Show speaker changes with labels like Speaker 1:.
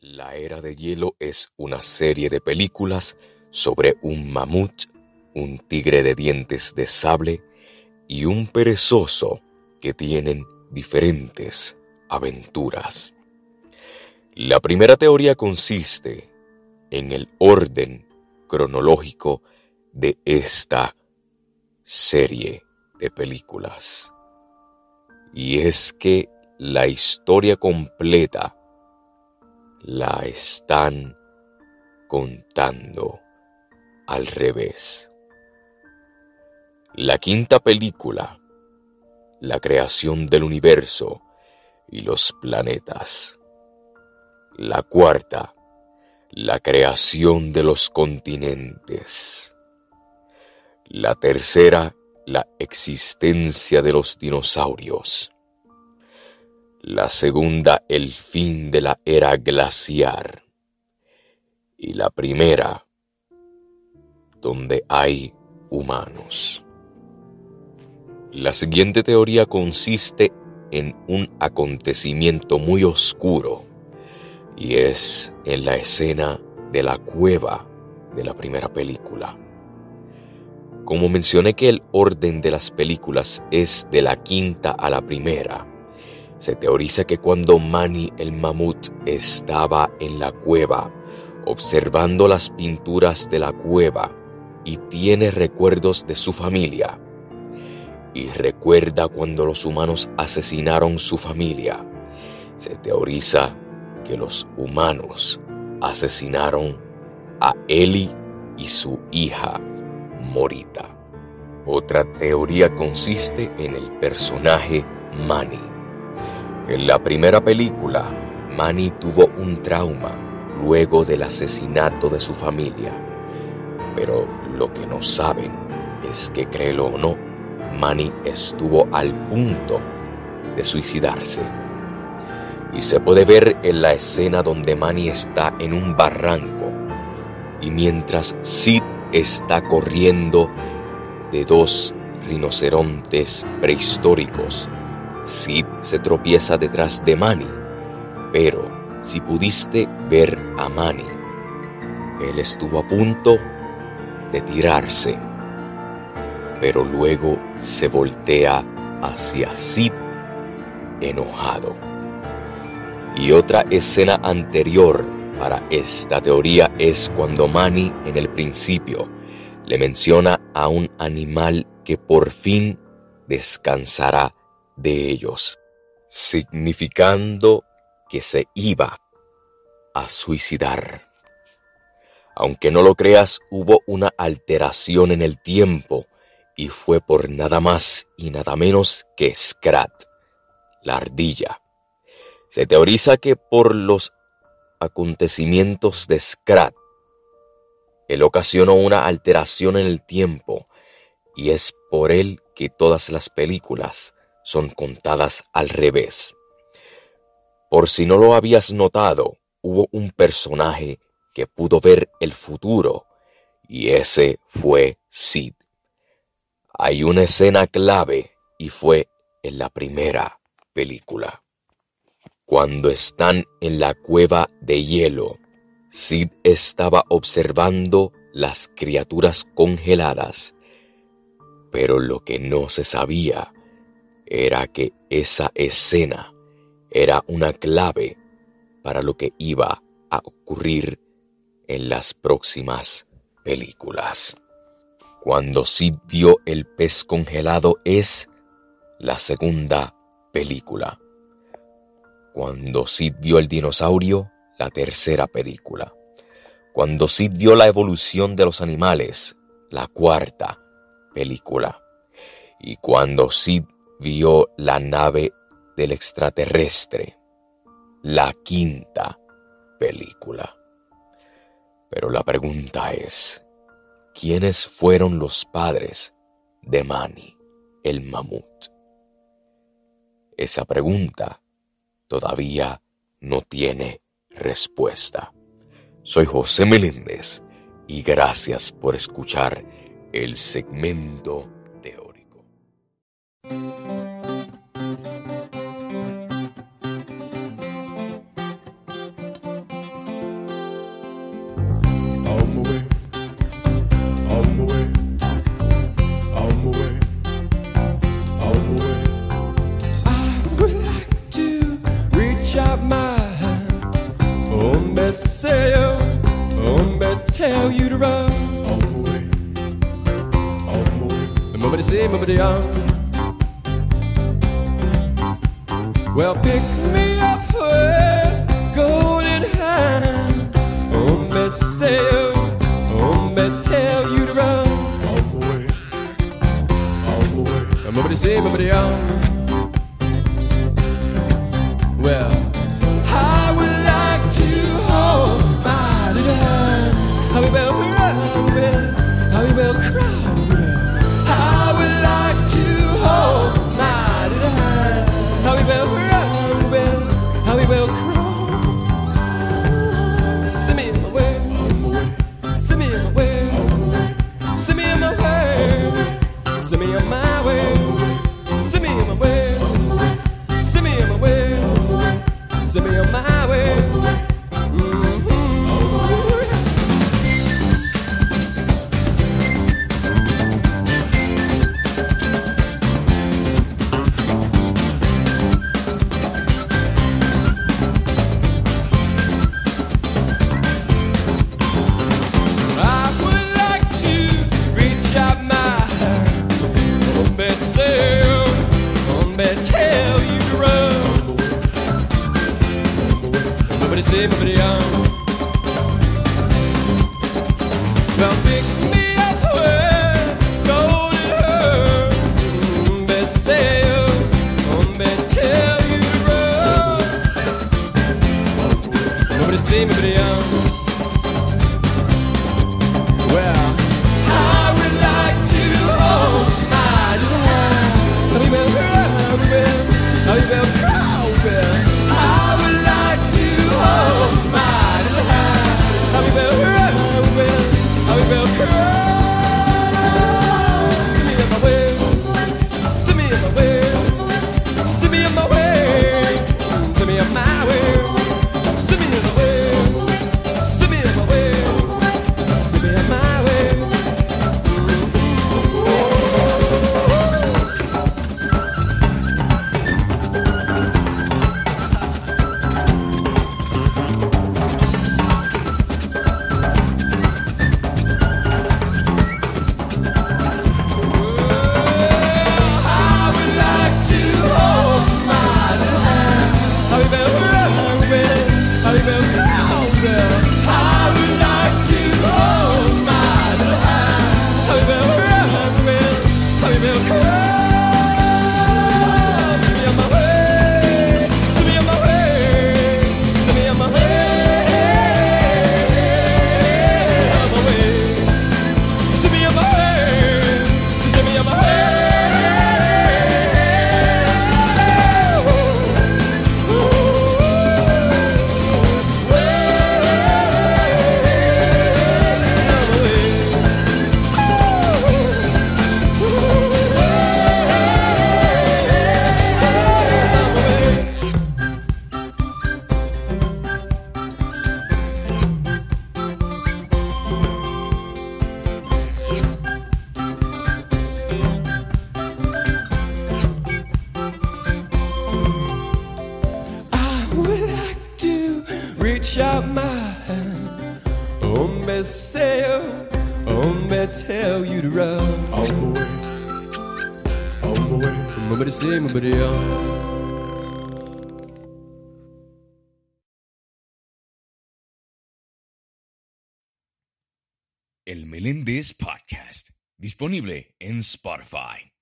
Speaker 1: La Era de Hielo es una serie de películas sobre un mamut, un tigre de dientes de sable y un perezoso que tienen diferentes aventuras. La primera teoría consiste en el orden cronológico de esta serie de películas. Y es que la historia completa la están contando al revés. La quinta película, la creación del universo y los planetas. La cuarta, la creación de los continentes. La tercera, la existencia de los dinosaurios. La segunda, el fin de la era glaciar. Y la primera, donde hay humanos. La siguiente teoría consiste en un acontecimiento muy oscuro y es en la escena de la cueva de la primera película. Como mencioné que el orden de las películas es de la quinta a la primera, se teoriza que cuando Manny el mamut estaba en la cueva, observando las pinturas de la cueva, y tiene recuerdos de su familia, y recuerda cuando los humanos asesinaron su familia, se teoriza que los humanos asesinaron a Eli y su hija Morita. Otra teoría consiste en el personaje Manny. En la primera película, Manny tuvo un trauma luego del asesinato de su familia. Pero lo que no saben es que, créelo o no, Manny estuvo al punto de suicidarse y se puede ver en la escena donde Manny está en un barranco y mientras Sid está corriendo de dos rinocerontes prehistóricos, Sid se tropieza detrás de Manny, pero si pudiste ver a Manny, él estuvo a punto de tirarse, pero luego se voltea hacia Sid enojado. Y otra escena anterior para esta teoría es cuando Manny en el principio le menciona a un animal que por fin descansará de ellos, significando que se iba a suicidar. Aunque no lo creas, hubo una alteración en el tiempo y fue por nada más y nada menos que Scrat, la ardilla. Se teoriza que por los acontecimientos de Scrat, él ocasionó una alteración en el tiempo y es por él que todas las películas son contadas al revés. Por si no lo habías notado, hubo un personaje que pudo ver el futuro y ese fue Sid. Hay una escena clave y fue en la primera película. Cuando están en la cueva de hielo, Sid estaba observando las criaturas congeladas, pero lo que no se sabía era que esa escena era una clave para lo que iba a ocurrir en las próximas películas. Cuando Sid vio el pez congelado es la segunda película cuando Sid vio el dinosaurio, la tercera película. Cuando Sid vio la evolución de los animales, la cuarta película. Y cuando Sid vio la nave del extraterrestre, la quinta película. Pero la pregunta es, ¿quiénes fueron los padres de Manny, el mamut? Esa pregunta todavía no tiene respuesta. Soy José Meléndez y gracias por escuchar el segmento teórico.
Speaker 2: Somebody say, somebody on. Well, pick me up with golden hand. Oh, me say oh, me tell you to run. All the way, over the way. embrião. baby. reach out my hand. Hombre sail, hombre tell you to run. the way. hombre say, hombre, hombre.
Speaker 1: El Meléndez Podcast, disponible en Spotify.